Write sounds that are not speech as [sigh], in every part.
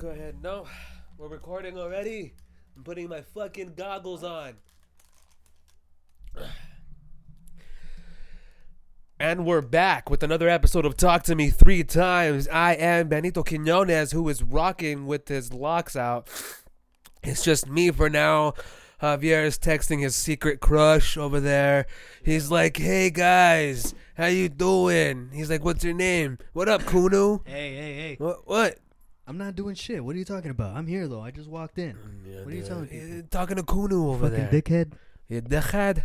Go ahead. No, we're recording already. I'm putting my fucking goggles on. [sighs] And we're back with another episode of Talk to Me Three Times. I am Benito Quinones, who is rocking with his locks out. It's just me for now. Javier is texting his secret crush over there. He's like, "Hey guys, how you doing?" He's like, "What's your name? What up, Kunu? Hey, hey, hey. What? What? I'm not doing shit. What are you talking about? I'm here though. I just walked in. Yeah, What are you dude. telling people? Yeah, Talking to Kunu over there. Fucking there. dickhead. Yeah, dickhead.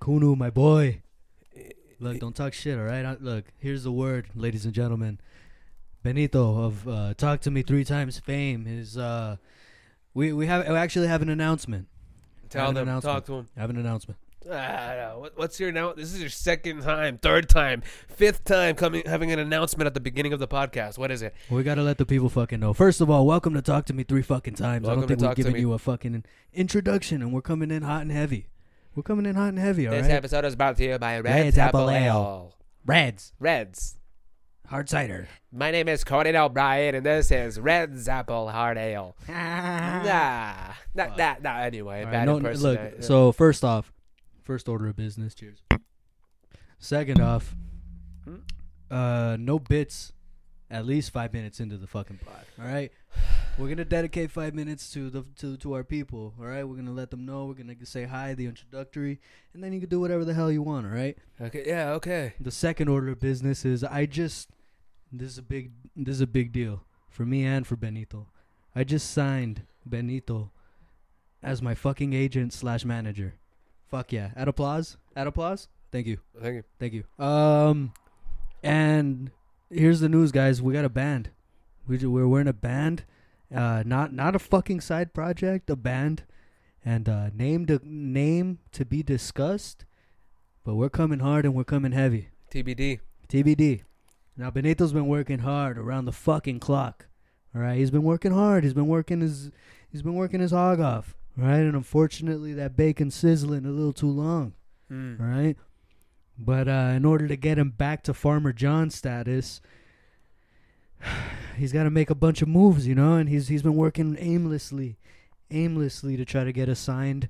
Kunu, my boy. Look, don't talk shit, all right? Uh, Look, here's the word, ladies and gentlemen. Benito of uh, Talk to Me Three Times fame is uh we we have we actually have an announcement. Tell them. announcement. Talk to him. I have an announcement. Ah. What, what's your now? This is your second time, third time, fifth time coming having an announcement at the beginning of the podcast. What is it? We gotta let the people fucking know. First of all, welcome to Talk to Me Three fucking times. Welcome I don't think we've given you a fucking introduction, and we're coming in hot and heavy. We're coming in hot and heavy, all this right? episode is brought to you by Reds, Reds Apple Ale. Ale. Reds, Reds. hard cider. My name is Conan O'Brien, and this is Reds Apple Hard Ale. [laughs] Nah, nah, nah, nah. Anyway, right, bad no, look, so first off, first order of business. Cheers. Second off, uh, no bits. At least five minutes into the fucking pod. All right, we're gonna dedicate five minutes to the to to our people. All right, we're gonna let them know. We're gonna say hi, the introductory, and then you can do whatever the hell you want. All right. okay, yeah, okay. The second order of business is I just this is a big this is a big deal for me and for Benito. I just signed Benito as my fucking agent slash manager. Fuck yeah! At applause, at applause. Thank you, Thank you. thank you. Um, and here's the news, guys. We got a band. We ju- we're we're in a band. Uh, not not a fucking side project, a band, and uh, name to name to be discussed. But we're coming hard and we're coming heavy. TBD. TBD. Now Benito's been working hard around the fucking clock. All right, he's been working hard. He's been working his he's been working his hog off. Right, and unfortunately that bacon sizzling a little too long. All right, but uh, in order to get him back to Farmer John status, [sighs] he's got to make a bunch of moves, you know. And he's he's been working aimlessly, aimlessly to try to get us signed.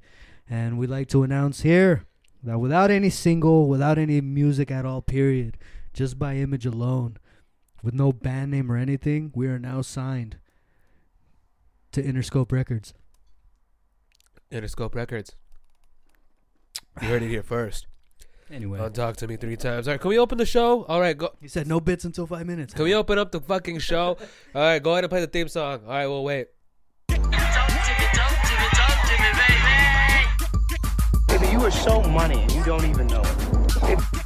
And we'd like to announce here that without any single, without any music at all, period, just by image alone, with no band name or anything, we are now signed to Interscope Records. Interscope Records. You heard it here first. [sighs] Anyway, Don't talk to me three times. All right, can we open the show? All right, go. he said no bits until five minutes. Can we open up the fucking show? [laughs] All right, go ahead and play the theme song. All right, we'll wait. Baby, you are so money and you don't even know it.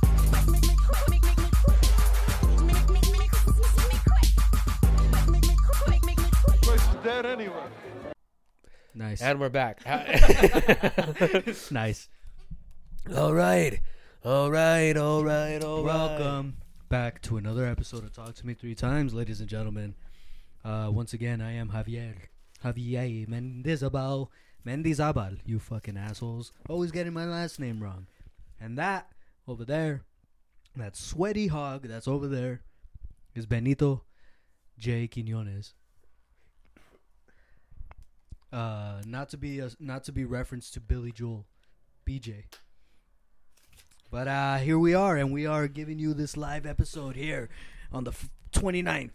Nice, And we're back. [laughs] [laughs] nice. all right, all right, all right, all right. Welcome back to another episode of Talk to Me Three Times, ladies and gentlemen. Uh, once again, I am Javier. Javier Mendizabal. Mendizabal, you fucking assholes. Always getting my last name wrong. And that over there, that sweaty hog that's over there, is Benito J. Quinones. Uh, not to be a, not to be referenced to Billy Joel, BJ. But uh, here we are, and we are giving you this live episode here on the f- 29th.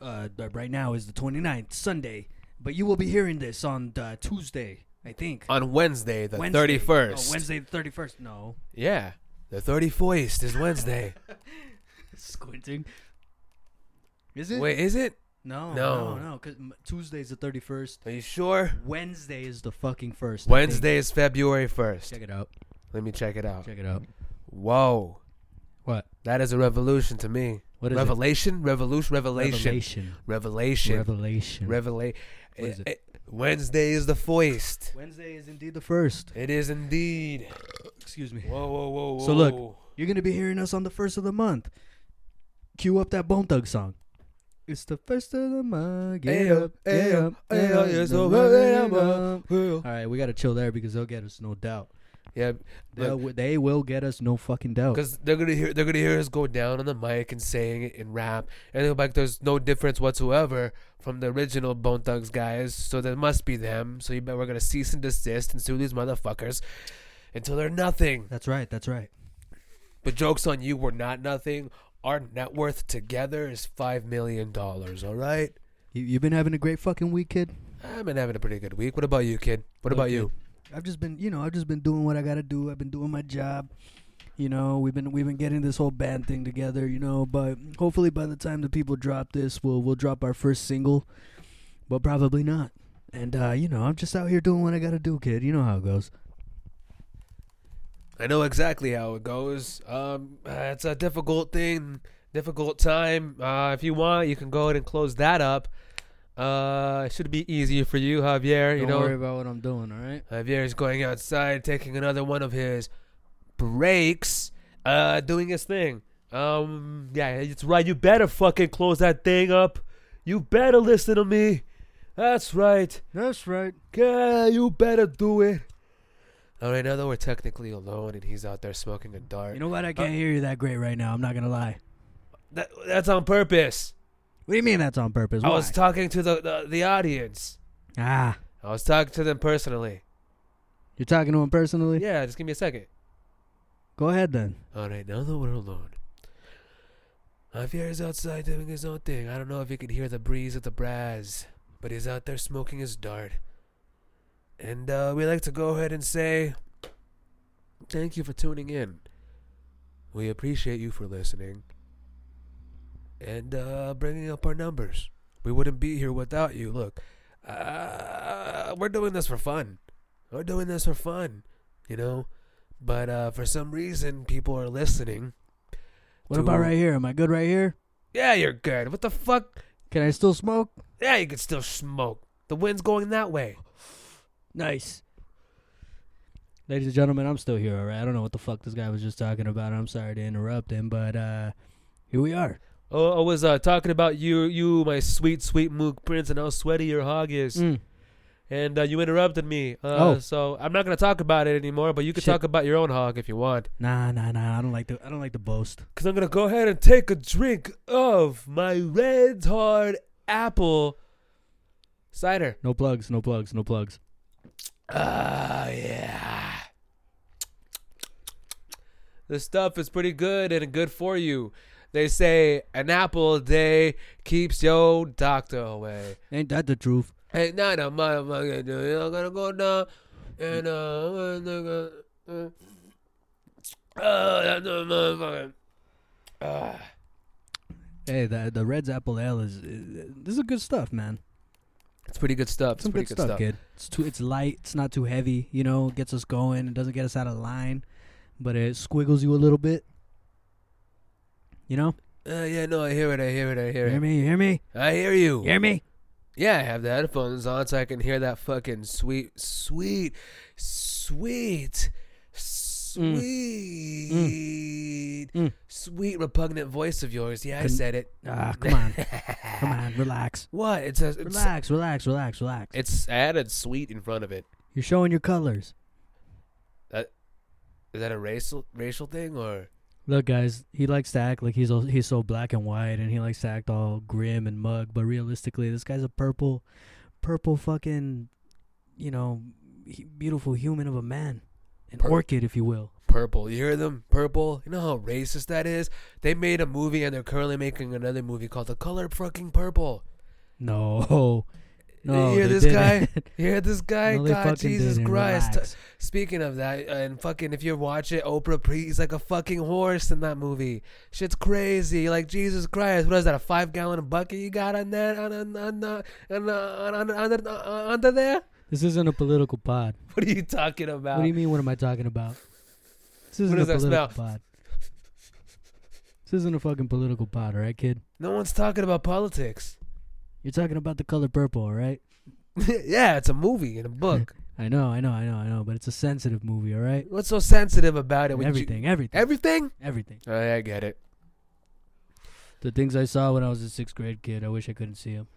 Uh, right now is the 29th, Sunday. But you will be hearing this on uh, Tuesday, I think. On Wednesday, the Wednesday. thirty first. Oh, Wednesday the 31st. No. Yeah, the thirty first is Wednesday. [laughs] Squinting. Is it? Wait, is it? No, No. no, no. Because Tuesday's the 31st. Are you sure? Wednesday is the fucking first. I think. Wednesday is February first. Check it out. Let me check it out. Check it out. Whoa, What? that is a revolution to me. What is it? Revelation, revolution, revelation, Revelation. revelation, Revelation. revelation. What is it? Eh, eh, Wednesday is the foist. Wednesday is indeed the first. It is indeed. Excuse me. Whoa, whoa, whoa, whoa. So look, You're gonna be hearing us on the first of the month. Cue up that Bone Thug song. It's the first of the month. Get up, get up, get up, you're the so month right, up. up. All right, we gotta chill there because they'll get us, no doubt. Yeah, They'll, they will get us no fucking doubt. because they're gonna hear they're gonna hear us go down on the mic and saying it in rap, and they're like, "There's no difference whatsoever from the original Bone Thugs guys, so there must be them." So you bet we're gonna cease and desist and sue these motherfuckers until they're nothing. That's right. That's right. But jokes on you, we're not nothing. Our net worth together is five million dollars. All right. You, you've been having a great fucking week, kid. I've been having a pretty good week. What about you, kid? What about Okay. you? I've just been, you know, I've just been doing what I gotta do. I've been doing my job. You know, we've been we've been getting this whole band thing together. You know, but hopefully by the time the people drop this, we'll we'll drop our first single, but probably not. And uh, you know, I'm just out here doing what I gotta do, kid. You know how it goes. I know exactly how it goes. Um, it's a difficult thing, difficult time. Uh, if you want, you can go ahead and close that up. Uh, it should be easier for you, Javier. You Don't know, worry about what I'm doing. All right. Javier is going outside, taking another one of his breaks, uh, doing his thing. Um, yeah, it's right. You better fucking close that thing up. You better listen to me. That's right. That's right. Yeah, you better do it. All right, now that we're technically alone and he's out there smoking a dart, You know what? I can't hear you that great right now. I'm not gonna lie. that, that's on purpose. What do you mean that's on purpose? I Why? was talking to the, the the audience. ah, I was talking to them personally. you're talking to him personally. Yeah, just give me a second. Go ahead then. All right, now that we're alone, Javier's outside doing his own thing. I don't know if you can hear the breeze of the brass, but he's out there smoking his dart. And uh, we like to go ahead and say thank you for tuning in. We appreciate you for listening and uh, bringing up our numbers. We wouldn't be here without you. Look, uh, we're doing this for fun. We're doing this for fun, you know. But uh, for some reason, people are listening. What to- about right here? Am I good right here? Yeah, you're good. What the fuck? Can I still smoke? Yeah, you can still smoke. The wind's going that way. Nice. Ladies and gentlemen, I'm still here, alright? I don't know what the fuck this guy was just talking about. I'm sorry to interrupt him, but uh here we are. Oh, I was uh, talking about you, you, my sweet, sweet Mook Prince, and how sweaty your hog is. Mm. And uh, you interrupted me. Uh, Oh. So I'm not gonna talk about it anymore. But you can Shit. talk about your own hog if you want. Nah, nah, nah. I don't like the I don't like to boast. Cause I'm gonna go ahead and take a drink of my Red's Hard Apple cider. No plugs, no plugs, no plugs. Ah, yeah. This stuff is pretty good and good for you. They say an apple a day keeps your doctor away. Ain't that the truth? Hey, nah, nah, motherfucker, dude. You're gonna go down and, uh, I'm gonna, uh, uh, that motherfucker. Ah. Hey, the the Red's Apple Ale is, is this is good stuff, man. It's pretty good stuff. It's Some pretty good, good stuff, kid. It's too it's light, it's not too heavy, you know, gets us going, it doesn't get us out of line, but it squiggles you a little bit. You know? Uh, yeah, no, I hear it. I hear it. I hear You hear it. me? You hear me? I hear you. You hear me? Yeah, I have the headphones on so I can hear that fucking sweet, sweet, sweet, sweet, Mm. sweet, repugnant voice of yours. Yeah, I Couldn't- said it. Ah, come on. Come on, [laughs] relax. What? It's a. It's, Relax, relax, relax, relax. It's I added sweet in front of it. You're showing your colors. Is that a racial racial thing or? Look, guys, he likes to act like he's all, he's so black and white, and he likes to act all grim and mug. But realistically, this guy's a purple, purple fucking, you know, he- beautiful human of a man, an Pur- orchid, if you will. Purple. You hear them? Purple. You know how racist that is? They made a movie and they're currently making another movie called The Color Fucking Purple. No, [laughs] no. you hear this guy? [laughs] You hear this guy? No, God, Jesus didn't. Christ. Relax. Speaking of that, and fucking, if you watch it, Oprah Pre, he's like a fucking horse in that movie. Shit's crazy. Like Jesus Christ, what is that? A five gallon bucket you got on that on on on on, on, on, on, under, under there? This isn't a political pod. [laughs] What are you talking about? What do you mean? What am I talking about? This isn't does a that political smell? pod. This isn't a fucking political pod, all right, kid? no one's talking about politics. You're talking about the color purple, all right? [laughs] yeah, it's a movie and a book. [laughs] I know, I know, I know, I know, but it's a sensitive movie, all right? What's so sensitive about it? Would you- Everything, everything, everything? everything. Oh, yeah, I get it. The things I saw when I was a sixth grade kid, I wish I couldn't see them.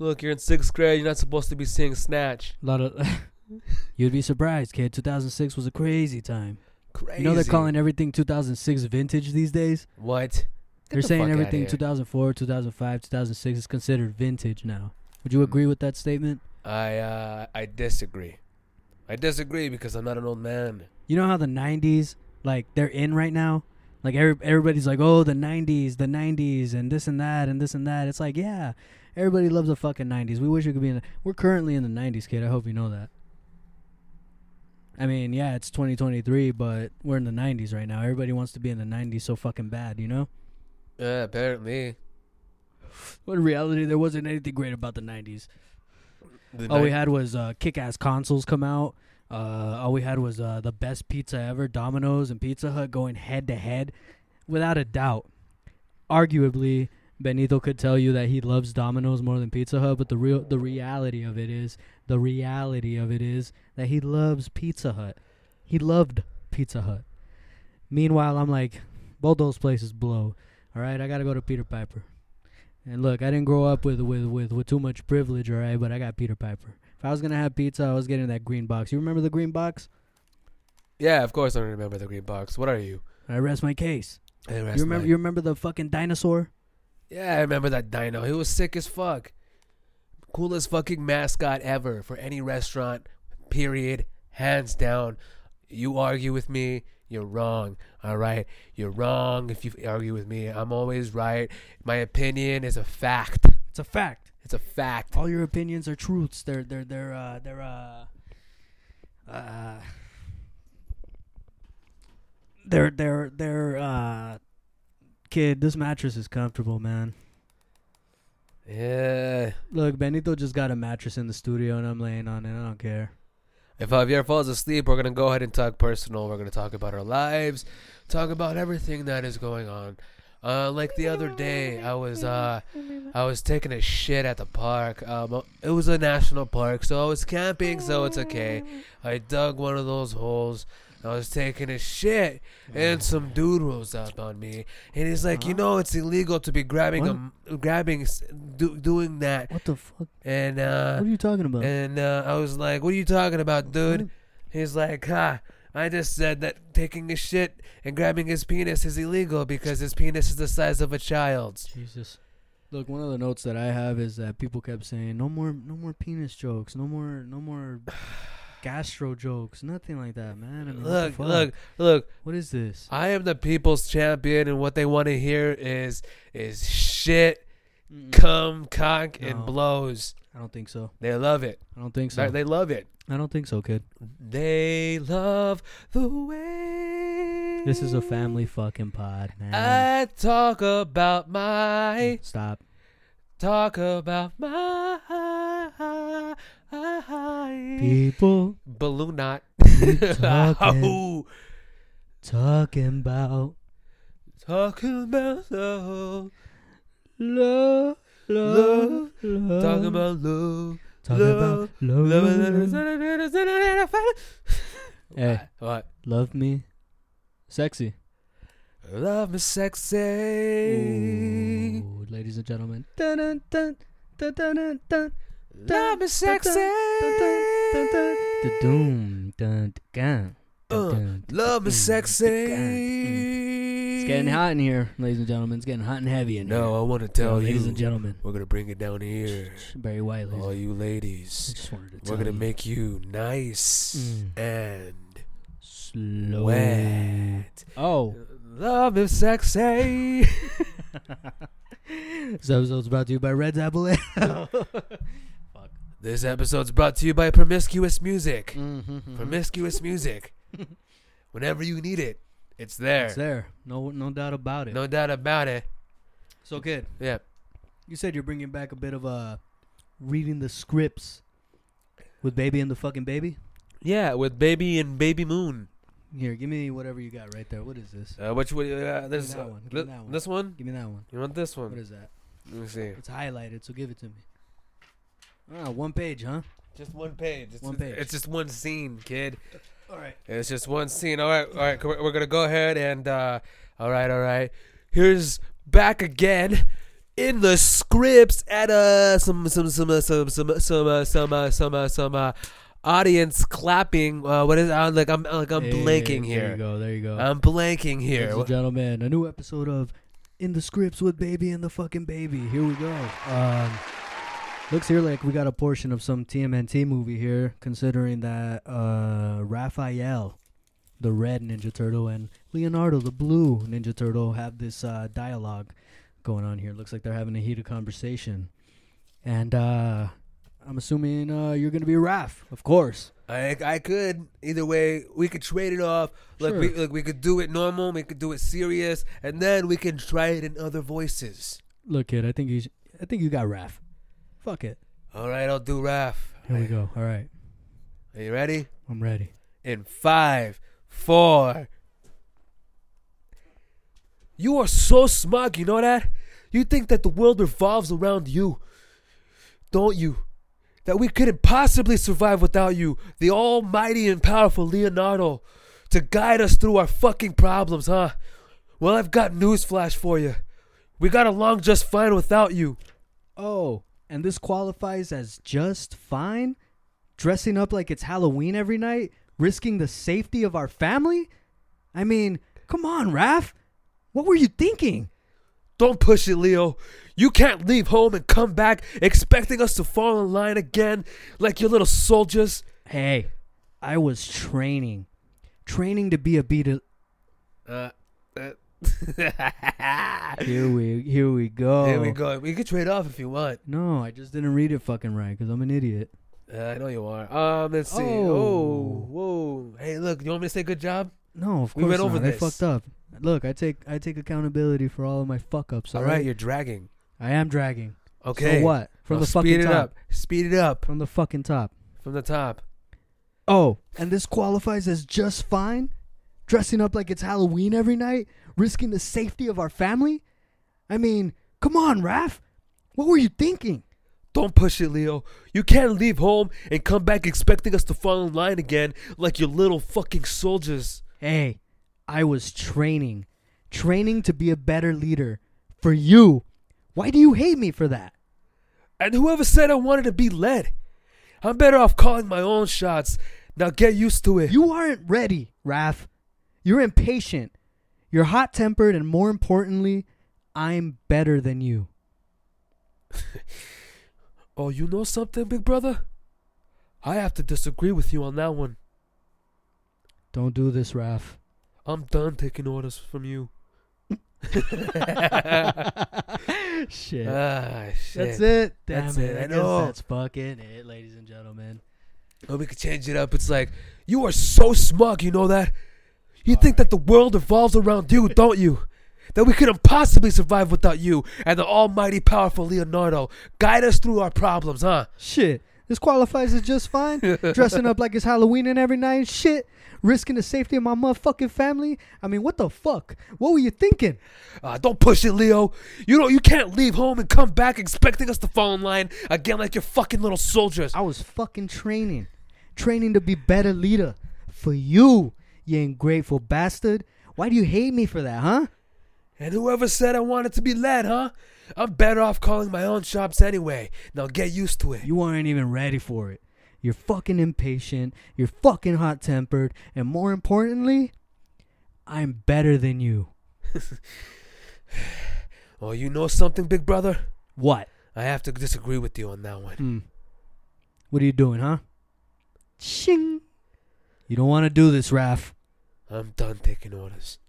Look, you're in sixth grade. You're not supposed to be seeing Snatch. A lot of, [laughs] You'd be surprised, kid. 2006 was a crazy time. Crazy. You know they're calling everything 2006 vintage these days. what? Get they're the saying everything 2004, 2005, 2006 is considered vintage now. Would you Mm. agree with that statement? I uh I disagree. I disagree because I'm not an old man. You know how the 90s, like they're in right now. Like every, everybody's like, oh, the 90s, the 90s, and this and that, and this and that. It's like, yeah, everybody loves the fucking 90s. We wish we could be in. The, we're currently in the 90s, kid. I hope you know that. I mean, yeah, it's 2023, but we're in the 90s right now. Everybody wants to be in the 90s so fucking bad, you know? Uh, apparently. But in reality, there wasn't anything great about the 90s. The All we had was uh, kick-ass consoles come out. Uh, all we had was uh, the best pizza ever, Domino's and Pizza Hut going head to head, without a doubt. Arguably, Benito could tell you that he loves Domino's more than Pizza Hut, but the real the reality of it is the reality of it is that he loves Pizza Hut. He loved Pizza Hut. Meanwhile, I'm like, both those places blow. All right, I gotta go to Peter Piper. And look, I didn't grow up with with with, with too much privilege, all right, but I got Peter Piper. If I was gonna have pizza, I was getting that green box. You remember the green box? Yeah, of course I remember the green box. What are you? I rest my case. Hey, rest you remember? my- You remember the fucking dinosaur? Yeah, I remember that dino. He was sick as fuck. Coolest fucking mascot ever for any restaurant. Period. Hands down. You argue with me, you're wrong. All right, you're wrong if you argue with me. I'm always right. My opinion is a fact. It's a fact. It's a fact. All your opinions are truths. They're they're they're uh they're uh uh they're they're they're uh kid. This mattress is comfortable, man. Yeah. Look, Benito just got a mattress in the studio, and I'm laying on it. I don't care. If Javier falls asleep, we're gonna go ahead and talk personal. We're gonna talk about our lives, talk about everything that is going on. Uh, like the other day, I was uh, I was taking a shit at the park. Um, it was a national park, so I was camping, so it's okay. I dug one of those holes. I was taking a shit, and some dude rolls up on me, and he's like, "You know, it's illegal to be grabbing a, grabbing, do, doing that." What the fuck? And uh, what are you talking about? and uh, I was like, "What are you talking about, dude?" He's like, "Ha! I just said that taking a shit and grabbing his penis is illegal because his penis is the size of a child's." Jesus. Look, one of the notes that I have is that people kept saying no more, no more penis jokes, no more, no more [sighs] [sighs] [sighs] gastro jokes, nothing like that, man. I mean, Look, look, look! What is this? I am the people's champion, and what they want to hear is is shit, Mm-mm. cum, cock, and blows. I don't think so. They love it. I don't think so. They- They love it. I don't think so, kid. They love the way. This is a family fucking pod, man. I talk about my Stop. talk about my People balloon knot. [laughs] talking. Talking about talking about love, love, love, love. talking about love, Talking love, about love. love. [laughs] Hey, What? love me, sexy. Love me sexy. Ooh, ladies and gentlemen. Dun, dun, dun, dun, dun, dun, Love me sexy. Uh, Love dun, sexy. It's getting hot in here, ladies and gentlemen. It's getting hot and heavy in here. No, I want to tell you, ladies and gentlemen. We're gonna bring it down here. Barry White. All you ladies. just wanted to We're gonna make you nice Mm. and slow. wet. Oh. Love is sexy. this episode's brought to you by Red's Apple Ale. This episode's brought to you by Promiscuous Music. Mhm. Promiscuous Music. [laughs] Whenever you need it, it's there. It's there. No, no doubt about it. No doubt about it. So, good. Yeah. you said you're bringing back a bit of uh, reading the scripts with Baby and the fucking Baby. Yeah, with Baby and Baby Moon. Here, give me whatever you got right there. What is this? Uh, which one? Uh, this, one. Give me that one. this one? Give me that one. You want this one? What is that? Let me see. It's highlighted, so give it to me. Ah, one page, huh? Just one page. It's One just, page. It's just one scene, kid. All right. It's just one scene. All right, all right. We're, we're gonna go ahead and. Uh, all right, all right. Here's back again in the scripts at uh some some some uh, some some some uh, some uh, some uh, some uh, audience clapping. Uh, what is? Uh, like I'm like I'm Hey, blanking There you here. go. There you go. I'm blanking Ladies here. and gentlemen, a new episode of In the Scripts with Baby and the fucking Baby. Here we go. Um, looks here like we got a portion of some TMNT movie here, considering that uh, Raphael, the red Ninja Turtle, and Leonardo, the blue Ninja Turtle, have this uh, dialogue going on here. Looks like they're having a heated conversation. And uh, I'm assuming uh, you're going to be Raph, of course. I I could either way. We could trade it off. Like we like we could do it normal. We could do it serious, and then we can try it in other voices. Look, kid, I think you, I think you got Raph. Fuck it. All right, I'll do Raph. Here we go. All right, Are you ready? I'm ready. In five, four. You are so smug, you know that? You think that the world revolves around you, don't you? That we couldn't possibly survive without you, the almighty and powerful Leonardo, to guide us through our fucking problems, huh? Well, I've got news flash for you. We got along just fine without you. Oh, and this qualifies as just fine? Dressing up like it's Halloween every night? Risking the safety of our family? I mean, come on, Raph. What were you thinking? Don't push it, Leo. You can't leave home and come back expecting us to fall in line again like your little soldiers. Hey, I was training. Training to be a beat. Uh, uh, [laughs] Here we here we go. Here we go. We could trade off if you want. No, I just didn't read it fucking right because I'm an idiot. Uh, I know you are. Um, let's see. Oh. Oh, whoa. Hey, look. You want me to say good job? No, of course We went over not. I this. fucked up. Look, I take I take accountability for all of my fuck ups. All right, you're dragging. I am dragging. Okay. So what? From Now the speed fucking it top. up. Speed it up From the fucking top. from the top. Oh, and this qualifies as just fine? Dressing up like it's Halloween every night? Risking the safety of our family? I mean, come on, Raph. What were you thinking? Don't push it, Leo. You can't leave home and come back expecting us to fall in line again like your little fucking soldiers. Hey, I was training. Training to be a better leader. For you. Why do you hate me for that? And whoever said I wanted to be led? I'm better off calling my own shots. Now get used to it. You aren't ready, Raph. You're impatient. You're hot tempered, and more importantly, I'm better than you. [laughs] oh, you know something, big brother? I have to disagree with you on that one. Don't do this, Raph. I'm done taking orders from you. [laughs] shit. Ah, shit. That's it. Damn That's it. it. I know. that's fucking it, ladies and gentlemen. Or we could change it up. It's like, you are so smug, you know that? You think that the world revolves around you, don't you? That we couldn't possibly survive without you and the almighty powerful Leonardo. Guide us through our problems, huh? Shit. This qualifies as just fine. [laughs] Dressing up like it's Halloween and every night and shit. Risking the safety of my motherfucking family. I mean, what the fuck? What were you thinking? Uh, don't push it, Leo. You know you can't leave home and come back expecting us to fall in line again like your fucking little soldiers. I was fucking training. Training to be better leader. For you, you ungrateful bastard. Why do you hate me for that, huh? And whoever said I wanted to be led, huh? I'm better off calling my own shots anyway. Now get used to it. You aren't even ready for it. You're fucking impatient. You're fucking hot tempered. And more importantly, I'm better than you. [laughs] Oh, you know something, big brother? What? I have to disagree with you on that one. Hmm. What are you doing, huh? Shing. You don't want to do this, Raph. I'm done taking orders.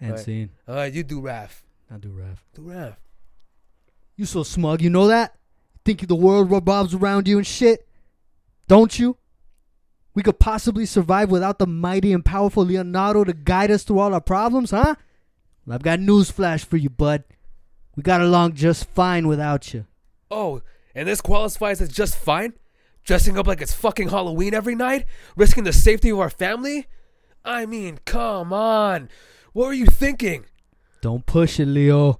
And Right. scene. All right, you do Raph. Not do Raph. Do Raph. You so smug, you know that? Think the world revolves around you and shit? Don't you? We could possibly survive without the mighty and powerful Leonardo to guide us through all our problems, huh? Well, I've got news flash for you, bud. We got along just fine without you. Oh, and this qualifies as just fine? Dressing up like it's fucking Halloween every night? Risking the safety of our family? I mean, come on. What were you thinking? Don't push it, Leo.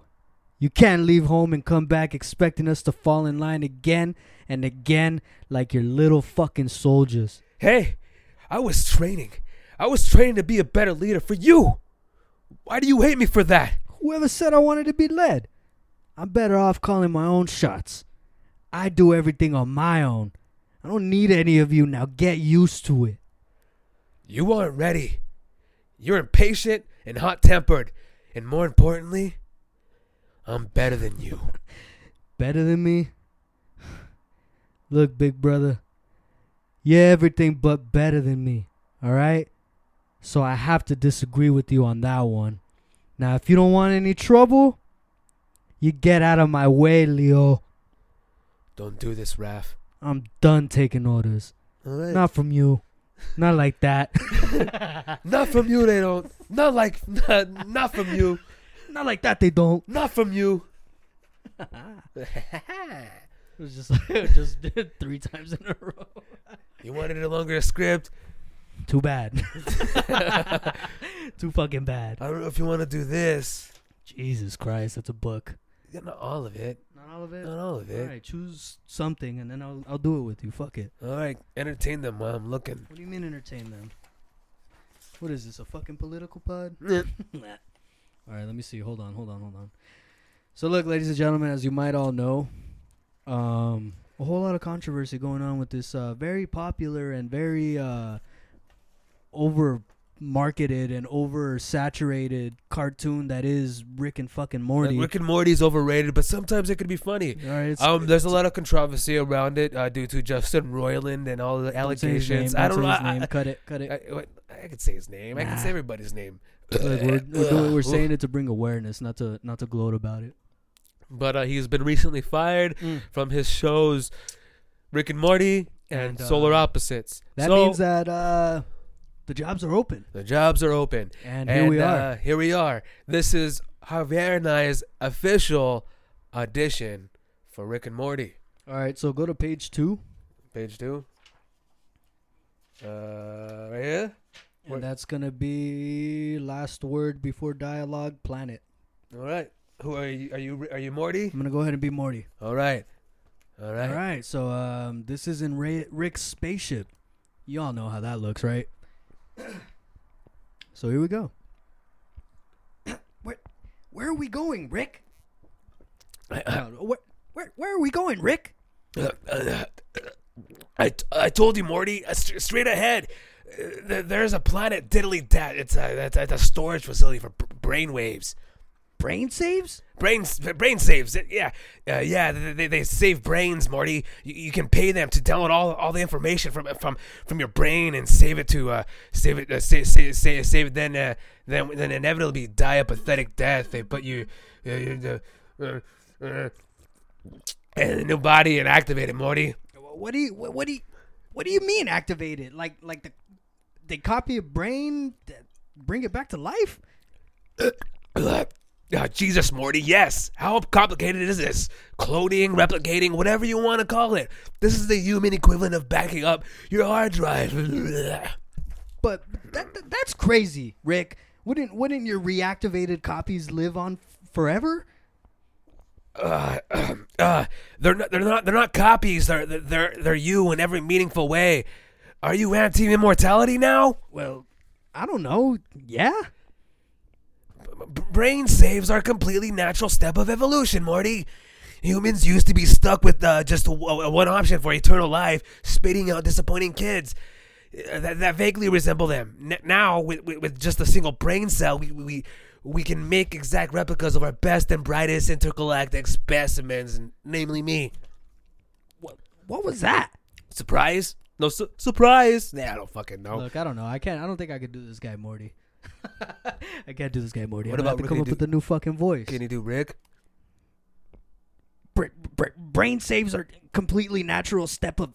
You can't leave home and come back expecting us to fall in line again and again like your little fucking soldiers. Hey, I was training. I was training to be a better leader for you. Why do you hate me for that? Whoever said I wanted to be led? I'm better off calling my own shots. I do everything on my own. I don't need any of you now. Get used to it. You aren't ready. You're impatient and hot tempered. And more importantly, I'm better than you. [laughs] Better than me? [sighs] Look, big brother. You're everything but better than me. All right? So I have to disagree with you on that one. Now, if you don't want any trouble, you get out of my way, Leo. Don't do this, Raph. I'm done taking orders. All right. Not from you. Not like that. [laughs] Not from you, they don't. Not like, [laughs] not, not from you. Not like that, they don't. Not from you. [laughs] It was just just three times in a row. you wanted a longer script. Too bad. Too fucking bad. I don't know if you want to do this. Jesus Christ, that's a book. Yeah, not all of it. Not all of it. Not all of it. right, choose something, and then I'll I'll do it with you. Fuck it. All right, entertain them while I'm looking. What do you mean entertain them? What is this? A fucking political pod? [laughs] [laughs] All right, let me see. Hold on, hold on, hold on. So look, ladies and gentlemen, as you might all know, um, a whole lot of controversy going on with this uh, very popular and very uh, over marketed and over saturated cartoon that is Rick and fucking Morty. Rick and Morty is overrated, but sometimes it could be funny. right, Um, there's a lot of controversy around it uh, due to Justin Roiland and all the don't say his name, allegations. I don't know. his I, name. I, cut it, cut it. I, I could say his name. I can say everybody's name. Look, we're, we're, [laughs] doing, we're saying it to bring awareness, not to not to gloat about it. But uh, he's been recently fired from his shows Rick and Morty and, And, uh, Solar Opposites. That so means that uh, the jobs are open, the jobs are open. and, And here we are. Uh, here we are. This is Javier and I's official audition for Rick and Morty. All right, so go to page two, Page two. Uh, right here. and that's gonna be last word before dialogue. Planet. All right. Who are you? Are you? Are you Morty? I'm gonna go ahead and be Morty. All right. All right. All right, so um, this is in Ray- Rick's spaceship. You all know how that looks, right? [clears throat] So here we go. where, where are we going, Rick? [clears throat] Where, where, where are we going, Rick? [clears throat] I, I told you, Morty. uh, straight ahead. Uh, there's a planet diddly dat. It's a that's a storage facility for b- brain saves? Brain brain saves. Yeah, uh, yeah. They, they, save brains, Morty. You, you can pay them to download all all the information from from from your brain and save it to uh save it uh, save, save, save, save it. Then uh, then then inevitably die a pathetic death. They put you uh, uh, uh, in a new body and activate it, Morty. What do you what, what do you what do you mean activated? Like like the they copy a brain, bring it back to life? [coughs] Uh, Jesus, Morty, yes. How complicated is this? Cloning, replicating, whatever you want to call it. This is the human equivalent of backing up your hard drive. [laughs] But that, that that's crazy, Rick. Wouldn't wouldn't your reactivated copies live on forever? uh, [clears throat] uh, they're not, they're not, they're not copies. They're, they're, they're you in every meaningful way. Are you anti-immortality now? Well, I don't know. Yeah. Brain saves are a completely natural step of evolution, Morty. Humans used to be stuck with uh, just one option for eternal life, spitting out disappointing kids uh, that, that vaguely resemble them. N- now, with, with, with just a single brain cell, we, we we can make exact replicas of our best and brightest intergalactic specimens, namely me. What what was that? Surprise? No su- surprise. Nah, I don't fucking know. Look, I don't know. I can't. I don't think I could do this guy Morty. [laughs] I can't do this guy Morty. What I'm about to come up you with a new fucking voice. Can you do Rick? Bra- bra- brain saves are completely natural step of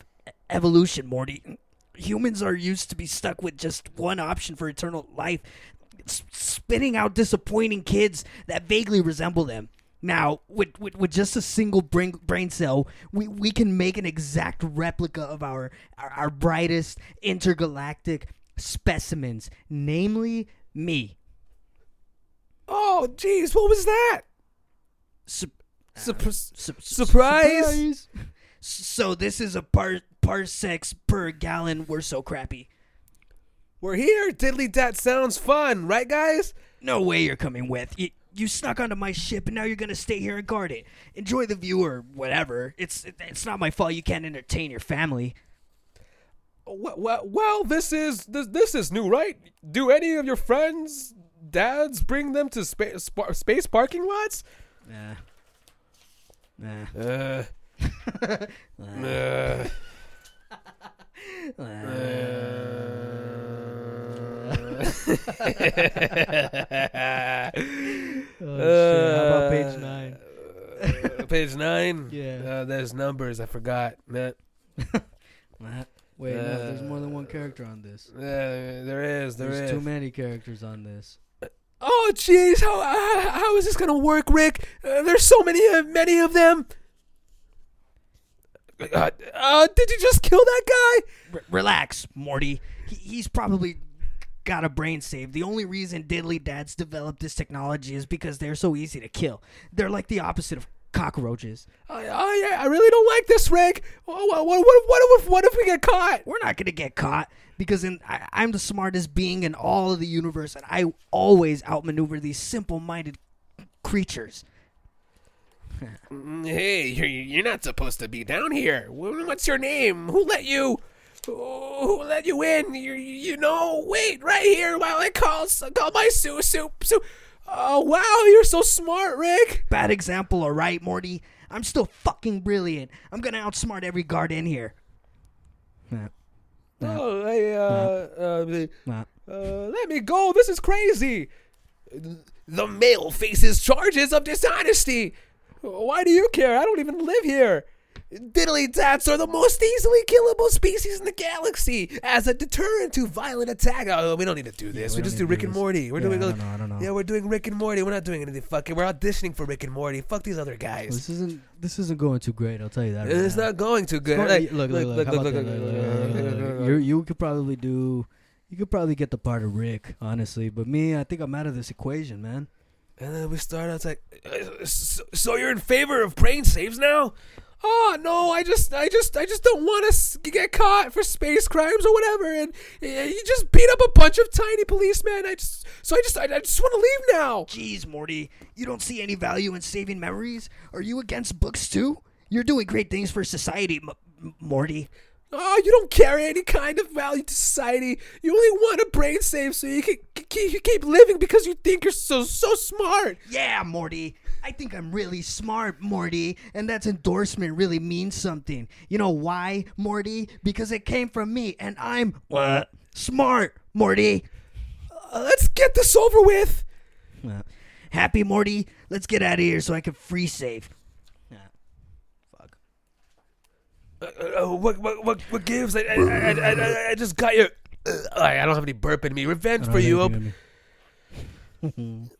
evolution, Morty. Humans are used to be stuck with just one option for eternal life, s- spitting out disappointing kids that vaguely resemble them. Now, with, with, with just a single brain, brain cell, we, we can make an exact replica of our, our, our brightest intergalactic specimens, namely me. Oh, jeez, what was that? Sup- Su- uh, Surprise! surprise. So this is a par parsecs per gallon. We're so crappy. We're here. Diddly dat sounds fun, right, guys? No way you're coming with. You, you snuck onto my ship and now you're gonna stay here and guard it. Enjoy the view or whatever. It's it's not my fault you can't entertain your family. Well, well, well, this is this, this is new, right? Do any of your friends, dads, bring them to space space parking lots? Nah. Nah. Uh, [laughs] Nah. uh, [laughs] Oh. How about page nine? Uh, page nine. [laughs] Yeah. Uh, there's numbers. I forgot. Nah. Wait, no, there's more than one character on this. Uh, there is. There There's is. too many characters on this. Oh, jeez. How, how how is this gonna work, Rick? Uh, there's so many uh, many of them. Uh, uh, did you just kill that guy? R- relax, Morty. He, he's probably got a brain save. The only reason diddly dads developed this technology is because they're so easy to kill. They're like the opposite of cockroaches. I, I, I really don't like this, Rick. What, what, what, what, if, what if we get caught? We're not gonna get caught because in, I, I'm the smartest being in all of the universe, and I always outmaneuver these simple-minded creatures. Mm, Hey, you're, you're not supposed to be down here. What's your name? Who let you? Who let you in? You, you know, wait right here while I call call my Sue Sue Sue. Oh wow, you're so smart, Rick. Bad example, alright, Morty? I'm still fucking brilliant. I'm gonna outsmart every guard in here. Nah. Nah. Oh, hey, uh, uh, Nah. uh, let me go. This is crazy. The male faces charges of dishonesty. Why do you care? I don't even live here. Diddly dats are the most easily killable species in the galaxy. As a deterrent to violent attack. Oh, we don't need to do this. we we just do Rick do and. Morty. We're Yeah, doing. I don't know, I don't know. Yeah, we're doing Rick and Morty. We're not doing anything fucking. We're auditioning for Rick and Morty. Fuck these other guys. This isn't this isn't going too great. I'll tell you that. Right It's now. not going too good. Go- Like, look, look, look, how about that? Look, look, look, look. You you could probably do. You could probably get the part of Rick, honestly. But me, I think I'm out of this equation, man. And then we start out it's like, uh, so, so you're in favor of brain saves now? Oh no, I just, I just, I just don't want to get caught for space crimes or whatever. And uh, you just beat up a bunch of tiny policemen. I just, so I just, I, I just want to leave now. Jeez, Morty, you don't see any value in saving memories? Are you against books too? You're doing great things for society, M- M- Morty. Oh, you don't carry any kind of value to society. You only want a brain save so you can keep, you keep living because you think you're so, so smart. Yeah, Morty. I think I'm really smart, Morty, and that endorsement really means something. You know why, Morty? Because it came from me, and I'm what? Smart, Morty. Uh, let's get this over with. Uh, happy, Morty. Let's get out of here so I can free save. Fuck. Uh, uh, what, what, what, what gives? I, I, I, I, I- I just got your. Uh, I don't have any burp in me. Revenge for you. [laughs]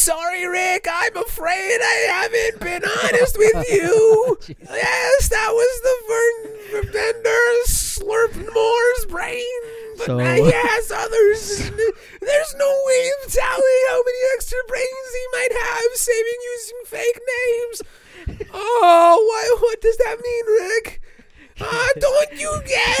Sorry, Rick. I'm afraid I haven't been honest with [laughs] you. yes, that was the Vern Vender Slurp Moore's brain. But So- now he has others. There's no way of telling how many extra brains he might have saving using fake names. [laughs] Oh, why? What does that mean, Rick? Ah, don't you get [laughs]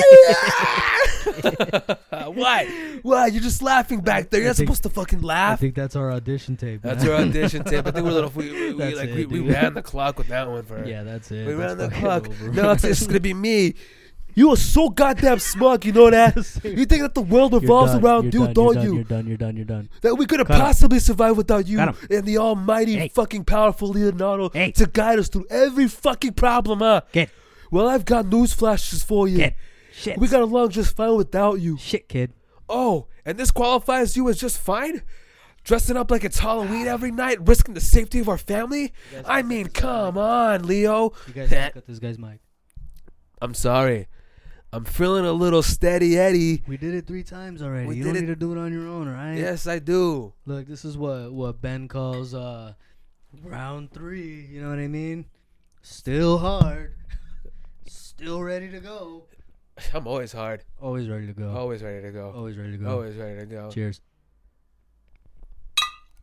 it? Why? Why? You're just laughing back there. You're I not think- supposed to fucking laugh. I laugh. think that's our audition tape. That's man. our audition tape. I think we're a little. We, we, we That's like it, we, we dude. ran the clock with that one for. Her. Yeah, that's it. we That's ran the clock. No, it's, it's gonna be me. You are so goddamn smug. You know that. [laughs] You think that the world revolves around you, don't you? You're done. You're done. You're done. That we couldn't Cut possibly survive without you Cut and the almighty Hey. fucking powerful Leonardo Hey. to guide us through every fucking problem, huh? Get, Well, I've got news flashes for you. get, shit. We got along just fine without you. Shit, kid. Oh, and this qualifies you as just fine? Dressing up like it's Halloween [sighs] every night, risking the safety of our family? I mean, come on, Leo. You guys at this guy's mic. I'm sorry. I'm feeling a little steady Eddie. We did it three times already. We you don't it- need to do it on your own, all right? Yes, I do. Look, this is what what Ben calls uh round three. You know what I mean? Still hard. [laughs] Still ready to go. [laughs] I'm always hard. Always ready to go. Always ready to go. Always ready to go. Always ready to go. Cheers.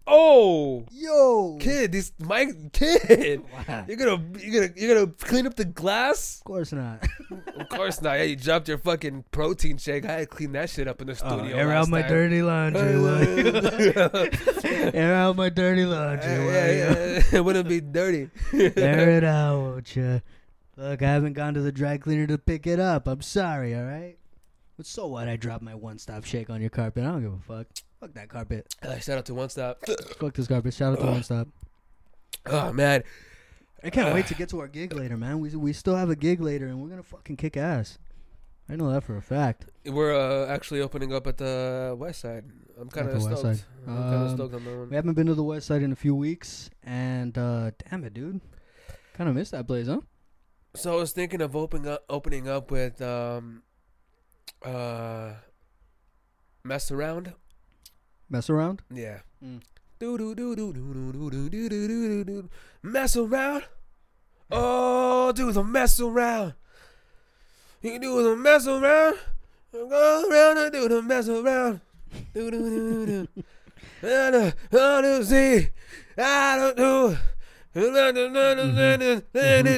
Oh, Yo. kid, this my [laughs] kid. Wow. You're gonna you're gonna you're gonna clean up the glass? Of course not. [laughs] Of course not. Yeah, you dropped your fucking protein shake. I had to clean that shit up in the Oh, studio. air out my time. dirty laundry. yeah, air out my dirty laundry. will yeah, yeah. It wouldn't be dirty. Air it out, won't ya? Look, I haven't gone to the dry cleaner to pick it up. I'm sorry, all right? But so what? I dropped my one stop shake on your carpet. I don't give a fuck. Fuck that carpet. Uh, shout out to One Stop. [coughs] Fuck this carpet. Shout out to one stop. Oh man, I can't wait to get to our gig later, man. We we still have a gig later, and we're gonna fucking kick ass. I know that for a fact. we're uh, actually opening up at the West Side. I'm kind of stoked. Side. I'm kind of Um, stoked on that one. We haven't been to the West Side in a few weeks, and uh, damn it, dude, kind of missed that place, huh? So I was thinking of opening up, opening up with um, uh, mess around. Mess around. Yeah. Mm. Do do do do do do do do do do do do. Mess around. Oh, do the mess around. You can do the mess around. Go around and do the mess around. Do do do do. I don't, I don't see. I don't do.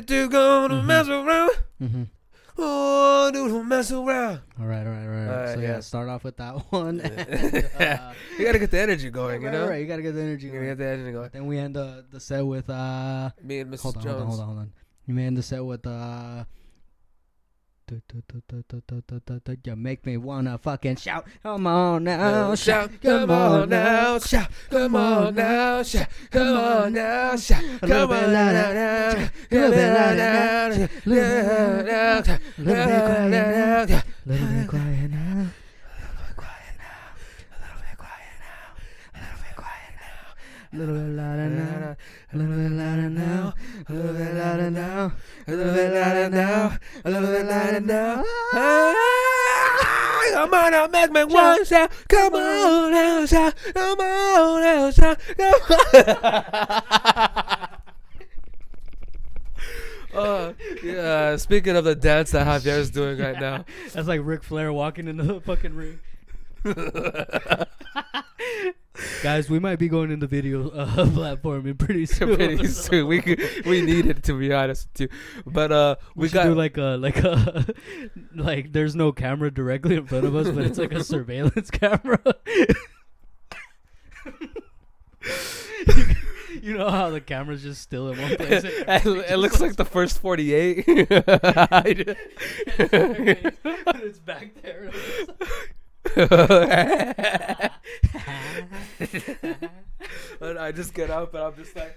To go to mess around. Mm-hmm. Oh, do the mess around. All right, all right, all right. Alright, so yeah. yeah. start off with that [laughs] one. and, [laughs] uh, You gotta get the energy going, you know. right, you gotta get the energy You gotta going. get the energy going. Then we end the the set with uh. Me and Mrs. Hold on, Jones. hold on, hold on, hold on. You may end the set with uh. You make me wanna fucking shout. Come on now, shout. shout, come on now, shout, come on now, shout, come on now, shout, little come bit on louder, now, little bit louder now, now, a little bit quiet now, now, Little bit quiet now. Little bit louder now. A little bit louder now. A little bit louder now. a little bit louder now, a little bit louder now. Come on now, make me one shout. Come on now, shout. Come on shout. Come. Uh, yeah, speaking of the dance that Javier is doing right now, [laughs] That's like Ric Flair walking into the fucking ring. [laughs] Guys, we might be going in the video uh, [laughs] platform in [laughs] pretty soon. pretty soon we could, we need it to be honest you, but uh, We, we, got do like a like a [laughs] like there's no camera directly in front of us, but it's like a surveillance camera. you know how the camera's just still in one place. it, it looks like the first 48 but it's back there. And I just get up and I'm just like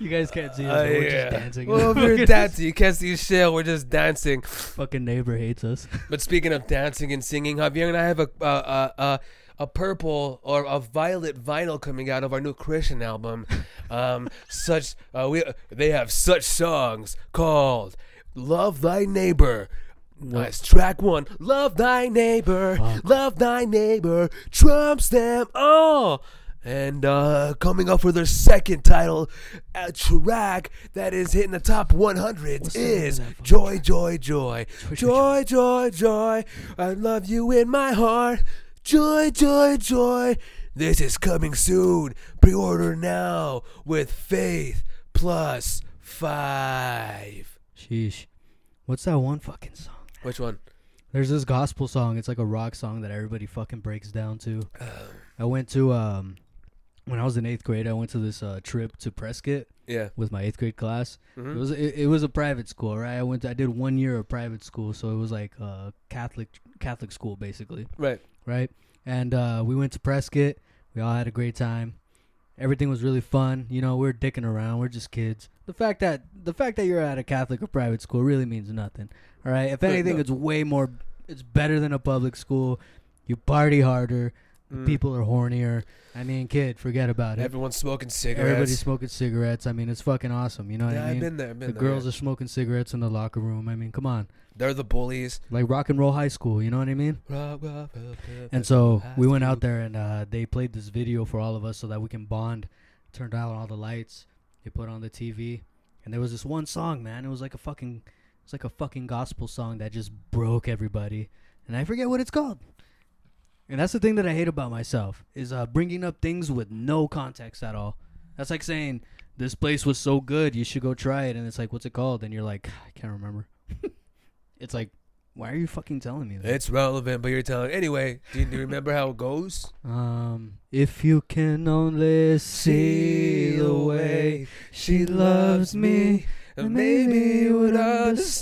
You guys can't see us, Uh, we're yeah. just dancing. Well, we're [laughs] dancing. You can't see shit. We're just dancing. Fucking neighbor hates us. But speaking of dancing and singing, Javier and I have a a a, a, purple or a violet vinyl coming out of our new Christian album. Um, [laughs] such uh, we they have such songs called "Love Thy Neighbor." Nice track one. Love thy neighbor, love thy neighbor, trumps them all. And uh, coming up for their second title a track that is hitting the top 100s is Joy, Joy, Joy. Joy, joy, joy. I love you in my heart. Joy, joy, joy. This is coming soon. Pre order now with Faith Plus 5. Sheesh. What's that one fucking song? Which one? There's this gospel song. It's like a rock song that everybody fucking breaks down to. I went to um when I was in eighth grade. I went to this uh, trip to Prescott Yeah. with my eighth grade class. Mhm. It was it, it was a private school, right? I went. To, I did one year of private school, so it was like uh, Catholic Catholic school basically, Right. right? And uh, we went to Prescott. We all had a great time. Everything was really fun. You know, we are dicking around. We're just kids. The fact that the fact that you're at a Catholic or private school really means nothing. All right. If anything, no. it's way more. It's better than a public school. You party harder. Mm. People are hornier. I mean, kid, forget about it. Everyone's smoking cigarettes. Everybody's smoking cigarettes. I mean, it's fucking awesome. You know what yeah, I mean? I've been there. I've been the there, girls yeah. are smoking cigarettes in the locker room. I mean, come on, They're the bullies. like rock and roll high school. You know what I mean? And so we went out there and uh, they played this video for all of us so that we can bond. Turned out all the lights. They put on the TV, and there was this one song, man. It was like a fucking, it's like a fucking gospel song that just broke everybody. And I forget what it's called. And that's the thing that I hate about myself is uh, bringing up things with no context at all. That's like saying this place was so good, you should go try it. And it's like, what's it called? And you're like, I can't remember. [laughs] it's like Why are you fucking telling me that? It's relevant, but you're telling. Anyway, do you, do you remember how it goes? Um, if you can only see the way she loves me, maybe you would understand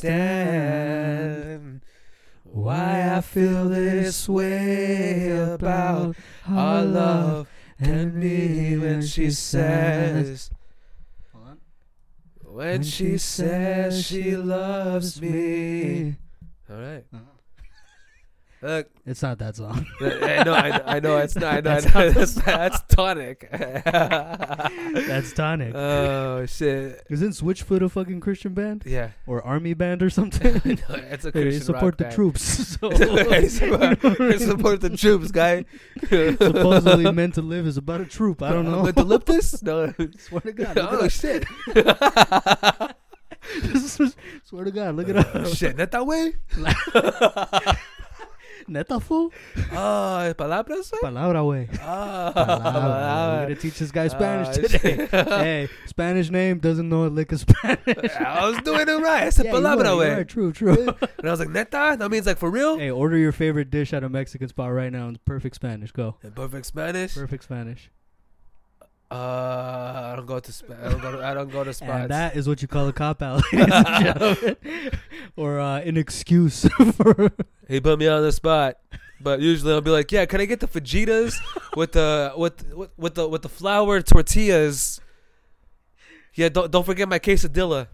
why I feel this way about our love and me when she says. When she says she loves me. All right. Uh-huh. Look, It's not that song. [laughs] I know, I know, I know it's not. I know, I That's know, that's, that's tonic. [laughs] That's tonic. Oh shit! Isn't Switchfoot a fucking Christian band Yeah, or army band or [laughs] something? I know, it's a Hey, Christian support rock the band. troops. So Hey, support, support the troops, guy. supposedly meant to live is about a troop. I don't uh, know. With the liptus? No. Swear to God. Oh it shit! up. Swear to God. Look it uh, up. Oh, shit, not that way. Neta fool. Oh, palabras. güey? Palabra way. Ah, Palabra. We're gonna teach this guy Spanish Ah, today. [laughs] hey, Spanish name doesn't know a lick of Spanish. [laughs] I was doing it right. I said Yeah, palabra, way. True, true. [laughs] And I was like, neta? That means like for real? hey, order your favorite dish at a Mexican spot right now in perfect Spanish. Go. In perfect Spanish. Perfect Spanish. Uh, I don't go to spa- I don't go to, I don't go to spots. And that is what you call a cop out, [laughs] ladies and gentlemen. or uh, an excuse [laughs] for. he put me on the spot. But usually I'll be like, "Yeah, can I get the fajitas with the with with, with the with the flour tortillas? Yeah, don't don't forget my quesadilla.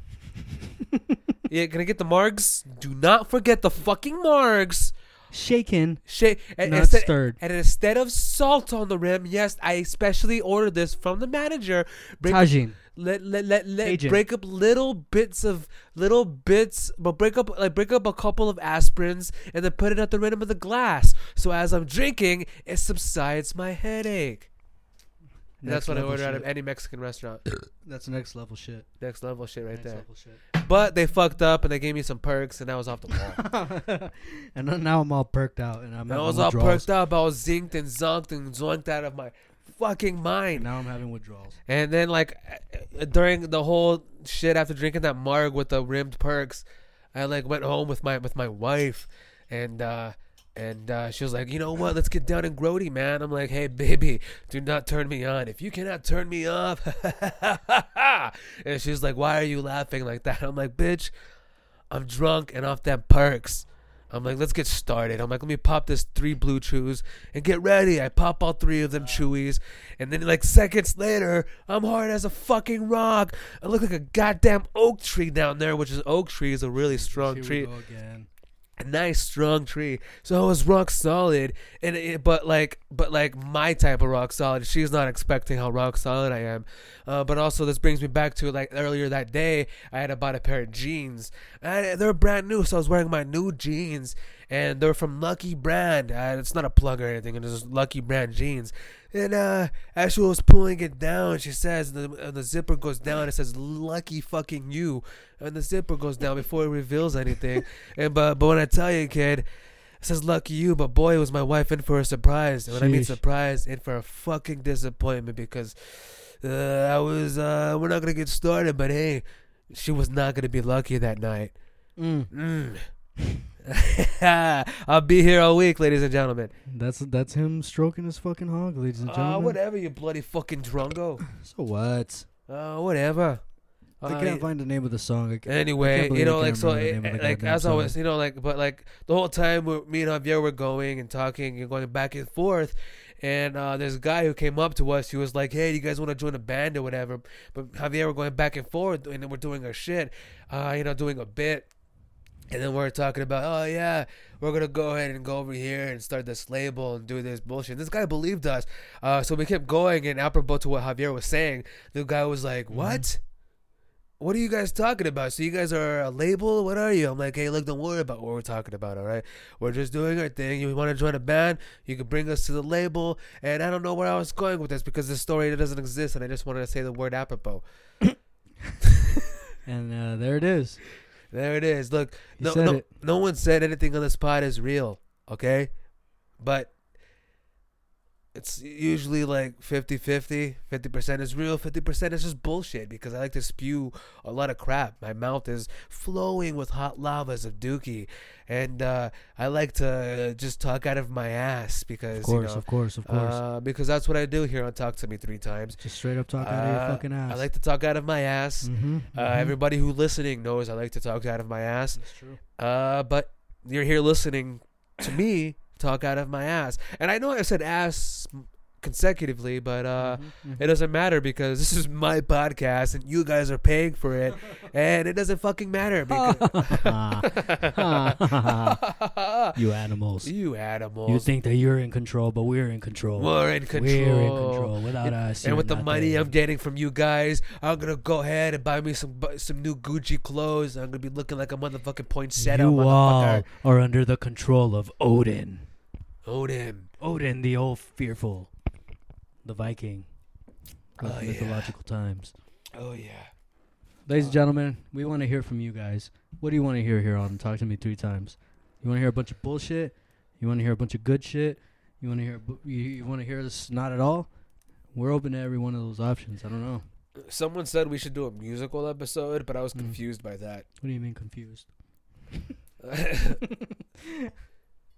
yeah, can I get the margs? Do not forget the fucking margs. Shaken, Shake and not instead, stirred. and instead of salt on the rim, yes, I especially ordered this from the manager. Break Tajin. let let let, let Cajun. break up little bits of little bits but break up like break up a couple of aspirins and then put it at the rim of the glass so as i'm drinking it subsides my headache that's what i level order out of any mexican restaurant [coughs] That's next level shit. next level shit right Next there level shit. but they fucked up and they gave me some perks and i was off the wall [laughs] and now I'm all perked out and I'm i was all perked up i was zinked and zonked and zonked out of my fucking mind Now I'm having withdrawals. And then like during the whole shit after drinking that marg with the rimmed perks, I like went home with my with my wife, and uh, and uh, she was like, you know what, let's get down and grody, man. I'm like, hey baby, do not turn me on. If you cannot turn me off, [laughs] and she's like, why are you laughing like that? I'm like, bitch, I'm drunk and off them perks. I'm like, let's get started. I'm like, let me pop this three blue chews and get ready. I pop all three of them chewies, and then like seconds later, I'm hard as a fucking rock. I look like a goddamn oak tree down there, which is oak tree is a really strong tree go again. A nice strong tree. So it was rock solid, and it, but like but like my type of rock solid. She's not expecting how rock solid I am. Uh, but also this brings me back to like earlier that day I had bought a pair of jeans. And they're brand new, so I was wearing my new jeans, and they're from Lucky Brand. Uh, it's not a plug or anything. It's just Lucky Brand jeans. And uh, as she was pulling it down, she says the and the zipper goes down. It says "Lucky fucking you," and the zipper goes down before it reveals anything. [laughs] and but but when I tell you, kid, it says "Lucky you," but boy, was my wife in for a surprise. And when I mean surprise, in for a fucking disappointment because uh, I was uh, we're not gonna get started, but hey, she was not gonna be lucky that night. Mm. Mm. [laughs] I'll be here all week, ladies and gentlemen. That's that's him stroking his fucking hog, ladies and Uh, gentlemen. whatever, you bloody fucking drungo. [laughs] So what? Uh, whatever. I Uh, can't find the name of the song. I can't- I Anyway, can't you know, I like so, it, name of the like as always, song. you know, like but like the whole time we me and Javier were going and talking and going back and forth, and uh, there's a guy who came up to us. He was like, "Hey, do you guys want to join a band or whatever?" But Javier were going back and forth, and we're doing our shit, uh, you know, doing a bit. And then we're talking about, oh yeah, we're gonna go ahead and go over here and start this label and do this bullshit. This guy believed us, uh, so we kept going. And apropos to what Javier was saying, the guy was like, "What? What are you guys talking about? So you guys are a label? What are you?" I'm like, "Hey, look, don't worry about what we're talking about. All right, we're just doing our thing. You want to join a band? You can bring us to the label." And I don't know where I was going with this because the story doesn't exist, and I just wanted to say the word apropos. [coughs] and uh, there it is. There it is. Look, no, no, it. no one said anything on this pod is real, okay? But it's usually like 50-50 50% is real 50% is just bullshit because i like to spew a lot of crap my mouth is flowing with hot lavas of dookie and uh, i like to just talk out of my ass because Of course, you know, of course, of course. uh, because that's what i do here on talk to me three times Just straight up talk out of your Uh, fucking ass. i like to talk out of my ass Mm-hmm, uh, everybody who listening knows i like to talk out of my ass That's true. uh, but you're here listening to me talk out of my ass. And I know I said ass consecutively, but uh, Mm-hmm, it doesn't matter because this is my podcast and you guys are paying for it, [laughs] and it doesn't fucking matter [laughs] because [laughs] you animals. you animals. You think that you're in control, but we're in control. we're in control. We're in control. Without us, And with the money I'm getting from you guys, I'm gonna go ahead and buy me some some new Gucci clothes. I'm gonna be looking like a motherfucking poinsettia you all are under the control of Odin. Odin. Odin, the old fearful, the Viking of Oh, yeah. mythological times. Oh yeah. Ladies and gentlemen, we want to hear from you guys. What do you want to hear here on Talk to Me Three Times? You want to hear a bunch of bullshit? You want to hear a bunch of good shit? You want to hear bu- you, you want to hear this not at all? We're open to every one of those options. I don't know. Someone said we should do a musical episode, but I was Mm. confused by that. What do you mean confused? [laughs] [laughs]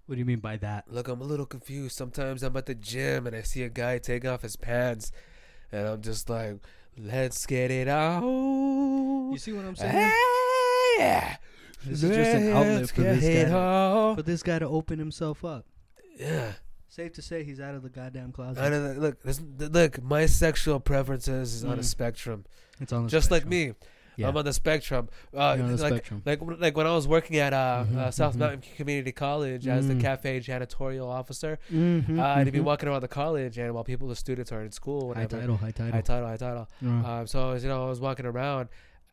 What do you mean by that? Look, I'm a little confused. Sometimes I'm at the gym and I see a guy take off his pants, and I'm just like, "Let's get it out." You see what I'm saying? Hey, yeah. This is just an outlet for this guy. out. For this guy to open himself up. Yeah. Safe to say he's out of the goddamn closet. I know that- look, this, look, my sexual preferences is on a Mm. spectrum, It's on the just like me. Yeah. I'm on the spectrum. Uh, the like, spectrum. like like when I was working at uh, Mhm, uh, South mhm. Mountain Community College as the Mm. cafe janitorial officer, Mm-hmm, uh, I'd be walking around the college, and while people, the students are in school, High title, high title. high title, high title. Um, so I was, you know, I was walking around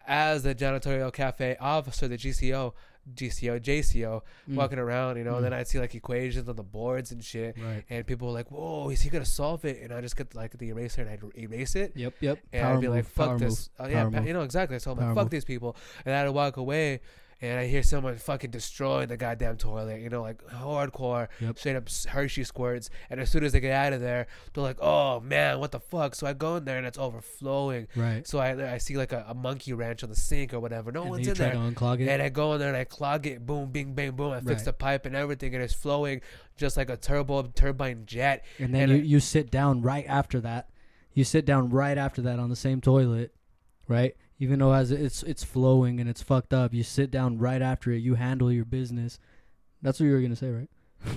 as the janitorial cafe officer, the GCO, GCO, JCO, mm, walking around, you know, and then Mm. I'd see like equations on the boards and shit. Right. And people were like, "Whoa, is he gonna solve it?" And I just get like the eraser and I'd erase it, Yep, yep. and Power I'd be like, "Fuck this!" move, Oh yeah, pa- you know exactly. So I'm like, "Fuck move. these people," and I'd walk away, and I hear someone fucking destroying the goddamn toilet. You know, like hardcore, Yep. straight up Hershey squirts. And as soon as they get out of there, they're like, "Oh man, what the fuck?" So I go in there and it's overflowing. Right. So I I see like a, a monkey wrench on the sink or whatever. No and one's in try there. to unclog it. And I go in there and I clog it, boom, bing, bang, boom. I fix Right. the pipe and everything, and it's flowing just like a turbo turbine jet. And then And you, I- you sit down right after that. You sit down right after that on the same toilet, right? Even though as it's it's flowing and it's fucked up, you sit down right after it. You handle your business. That's what you were gonna say, right? [laughs]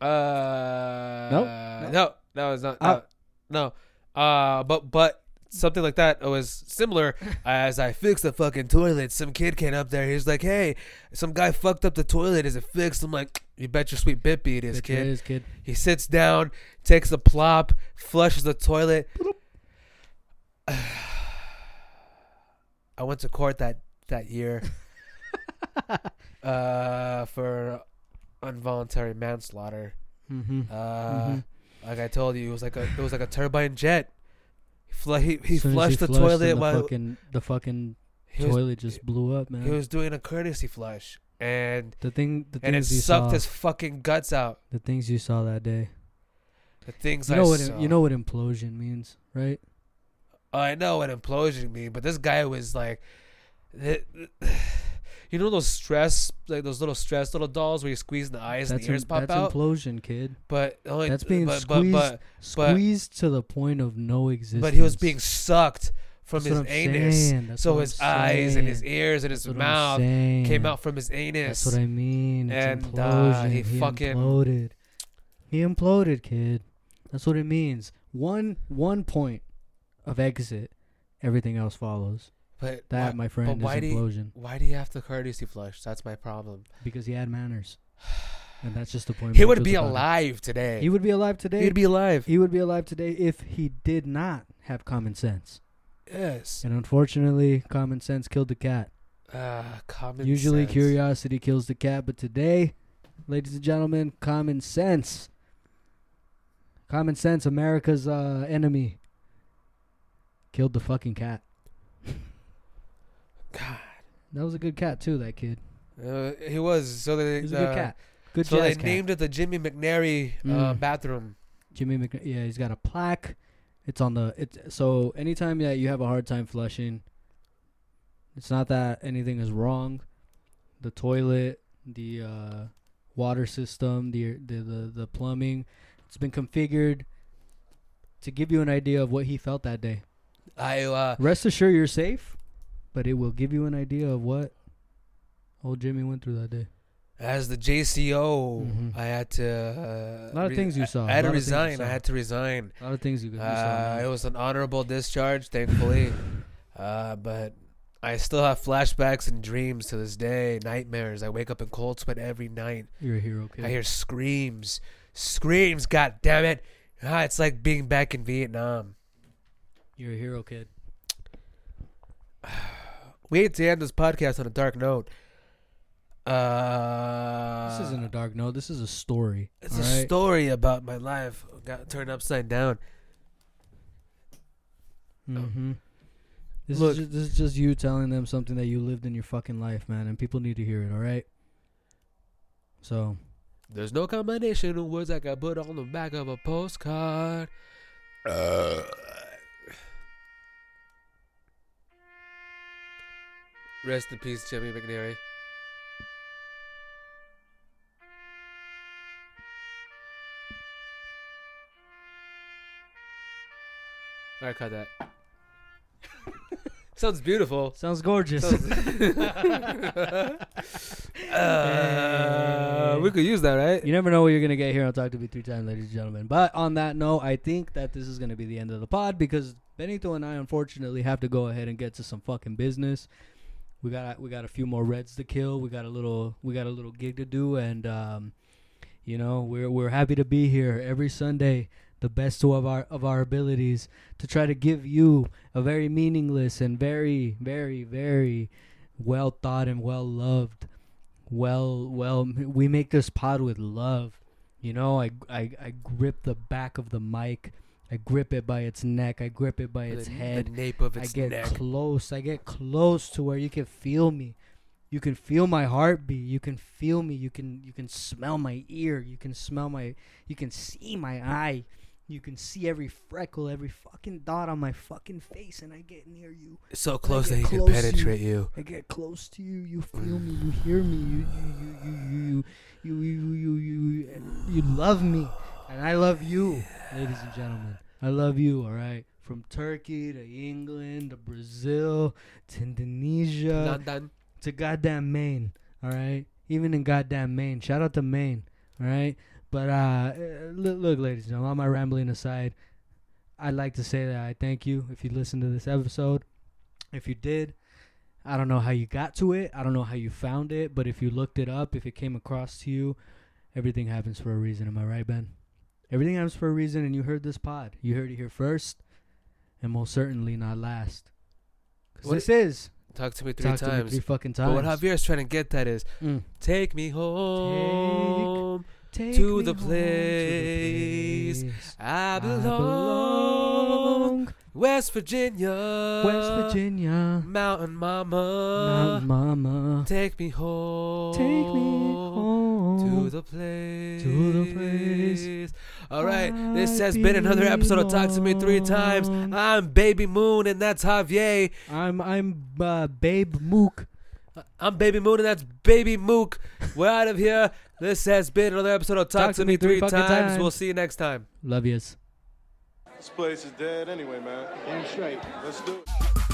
Uh, No? no, no, it's not. Ah. No. Uh, but but something like that was similar. as I fixed the fucking toilet, some kid came up there. He's like, "Hey, some guy fucked up the toilet. Is it fixed?" I'm like, "You bet your sweet bippy it is, It kid." is, kid. He sits down, takes a plop, flushes the toilet. [sighs] [sighs] [sighs] I went to court that that year [laughs] uh, for involuntary manslaughter. Mm-hmm. Uh, Mhm. Like I told you, it was like a it was like a turbine jet. He, fl- he, he As soon as flushed the flushed toilet The while fucking the fucking he was, toilet just blew up, man. he was doing a courtesy flush, and the thing, the and it sucked saw, his fucking guts out. the things you saw that day. The things You I know what? saw. You know what implosion means, right? I know what implosion mean, but this guy was like, [sighs] you know those stress, like those little stress little dolls where you squeeze the eyes and That's the ears im- pop that's out. implosion, kid. but only, that's being but, squeezed- But, but, Squeezed to the point of no existence. but he was being sucked from That's his anus, that's so his I'm eyes and his ears and his what I'm mouth came out from his anus. That's what I mean. It's And, uh, he he fucking- imploded. He imploded, kid. That's what it means. One one point of exit, everything else follows. but That, why, my friend, why is do you- why do you have to courtesy flush? That's my problem. because he had manners, [sighs] and that's just the point. He would be it. alive today. He would be alive today. He'd be alive. he would be alive today if he did not have common sense. yes. And unfortunately, common sense killed the cat. Uh, common Usually, sense. curiosity kills the cat, but today, ladies and gentlemen, common sense. Common sense, America's uh, enemy, killed the fucking cat. [laughs] God. That was a good cat too. That kid. Uh, he was so they He was a uh, good cat. Good so they cat. named it the Jimmy McNary uh, Mm. bathroom. Jimmy Mc. Yeah, he's got a plaque. It's on the. It's so anytime that you have a hard time flushing, it's not that anything is wrong. The toilet, the uh, water system, the, the the the plumbing, it's been configured to give you an idea of what he felt that day. I uh, Rest assured, you're safe, but it will give you an idea of what old Jimmy went through that day. as the JCO, Mhm. I had to. Uh, A lot of things you saw. I had to lot of things you resign. I had to resign. A lot of things you could. you saw, Uh, man. it was an honorable discharge, thankfully. [sighs] uh, but I still have flashbacks and dreams to this day, nightmares. I wake up in cold sweat every night. You're a hero, kid. I hear screams, screams. God damn it! Ah, it's like being back in Vietnam. You're a hero, kid. [sighs] We hate to end this podcast on a dark note. Uh, This isn't a dark note. This is a story. It's a right? story about my life got turned upside down. Mm-hmm. This Look. is just, this is just you telling them something that you lived in your fucking life, man, and people need to hear it. All right. So There's no combination of words I can put on the back of a postcard. Uh, rest in peace, Jimmy McNary. Alright, cut that. [laughs] Sounds beautiful. sounds gorgeous. [laughs] Uh, we could use that, right? You never know what you're gonna get here on Talk to Me Three Times, ladies and gentlemen. But on that note, I think that this is gonna be the end of the pod because Benito and I unfortunately have to go ahead and get to some fucking business. We got we got a few more reds to kill. We got a little we got a little gig to do, and um, you know we're we're happy to be here every Sunday, the best of our of our abilities to try to give you a very meaningless and very very very well thought and well loved well well we make this pod with love you know I, I i grip the back of the mic i grip it by its neck i grip it by its the, head the nape of its i get neck. close i get close to where you can feel me you can feel my heartbeat you can feel me you can you can smell my ear you can smell my you can see my eye you can see every freckle every fucking dot on my fucking face and i get near you so close that he can to you. penetrate you. I get close to you. You feel me. You hear me. You you you you you you you you you, you love me, and I love you, ladies and gentlemen. I love you. All right. From Turkey to England to Brazil to Indonesia London. to goddamn Maine. All right. Even in goddamn Maine. Shout out to Maine. All right. But uh, uh, look, look, ladies and gentlemen, all my rambling aside, I'd like to say that I thank you if you listened to this episode. If you did, I don't know how you got to it. I don't know how you found it, but if you looked it up, if it came across to you, everything happens for a reason. Am I right, Ben? Everything happens for a reason, and you heard this pod. You heard it here first, and most certainly not last. 'Cause What- this is Talk to me three Talk to Me times. three fucking times. But what Javier's trying to get at is Mm. take me home. Take to me the home place place I I belong. belong. West Virginia. West Virginia, Mountain Mama. Mountain Mama. Take me home. Take me home To the place. to the place All right. This has been another episode of Talk to Me Three Times. I'm Baby Moon, and that's Javier. I'm I'm uh, Babe Mook. I'm Baby Moon, and that's Baby Mook. We're out of here. This has been another episode of Talk, to, Me Three, fucking times. times. We'll see you next time. Love yous. This place is dead anyway, man. Damn straight. Let's do it.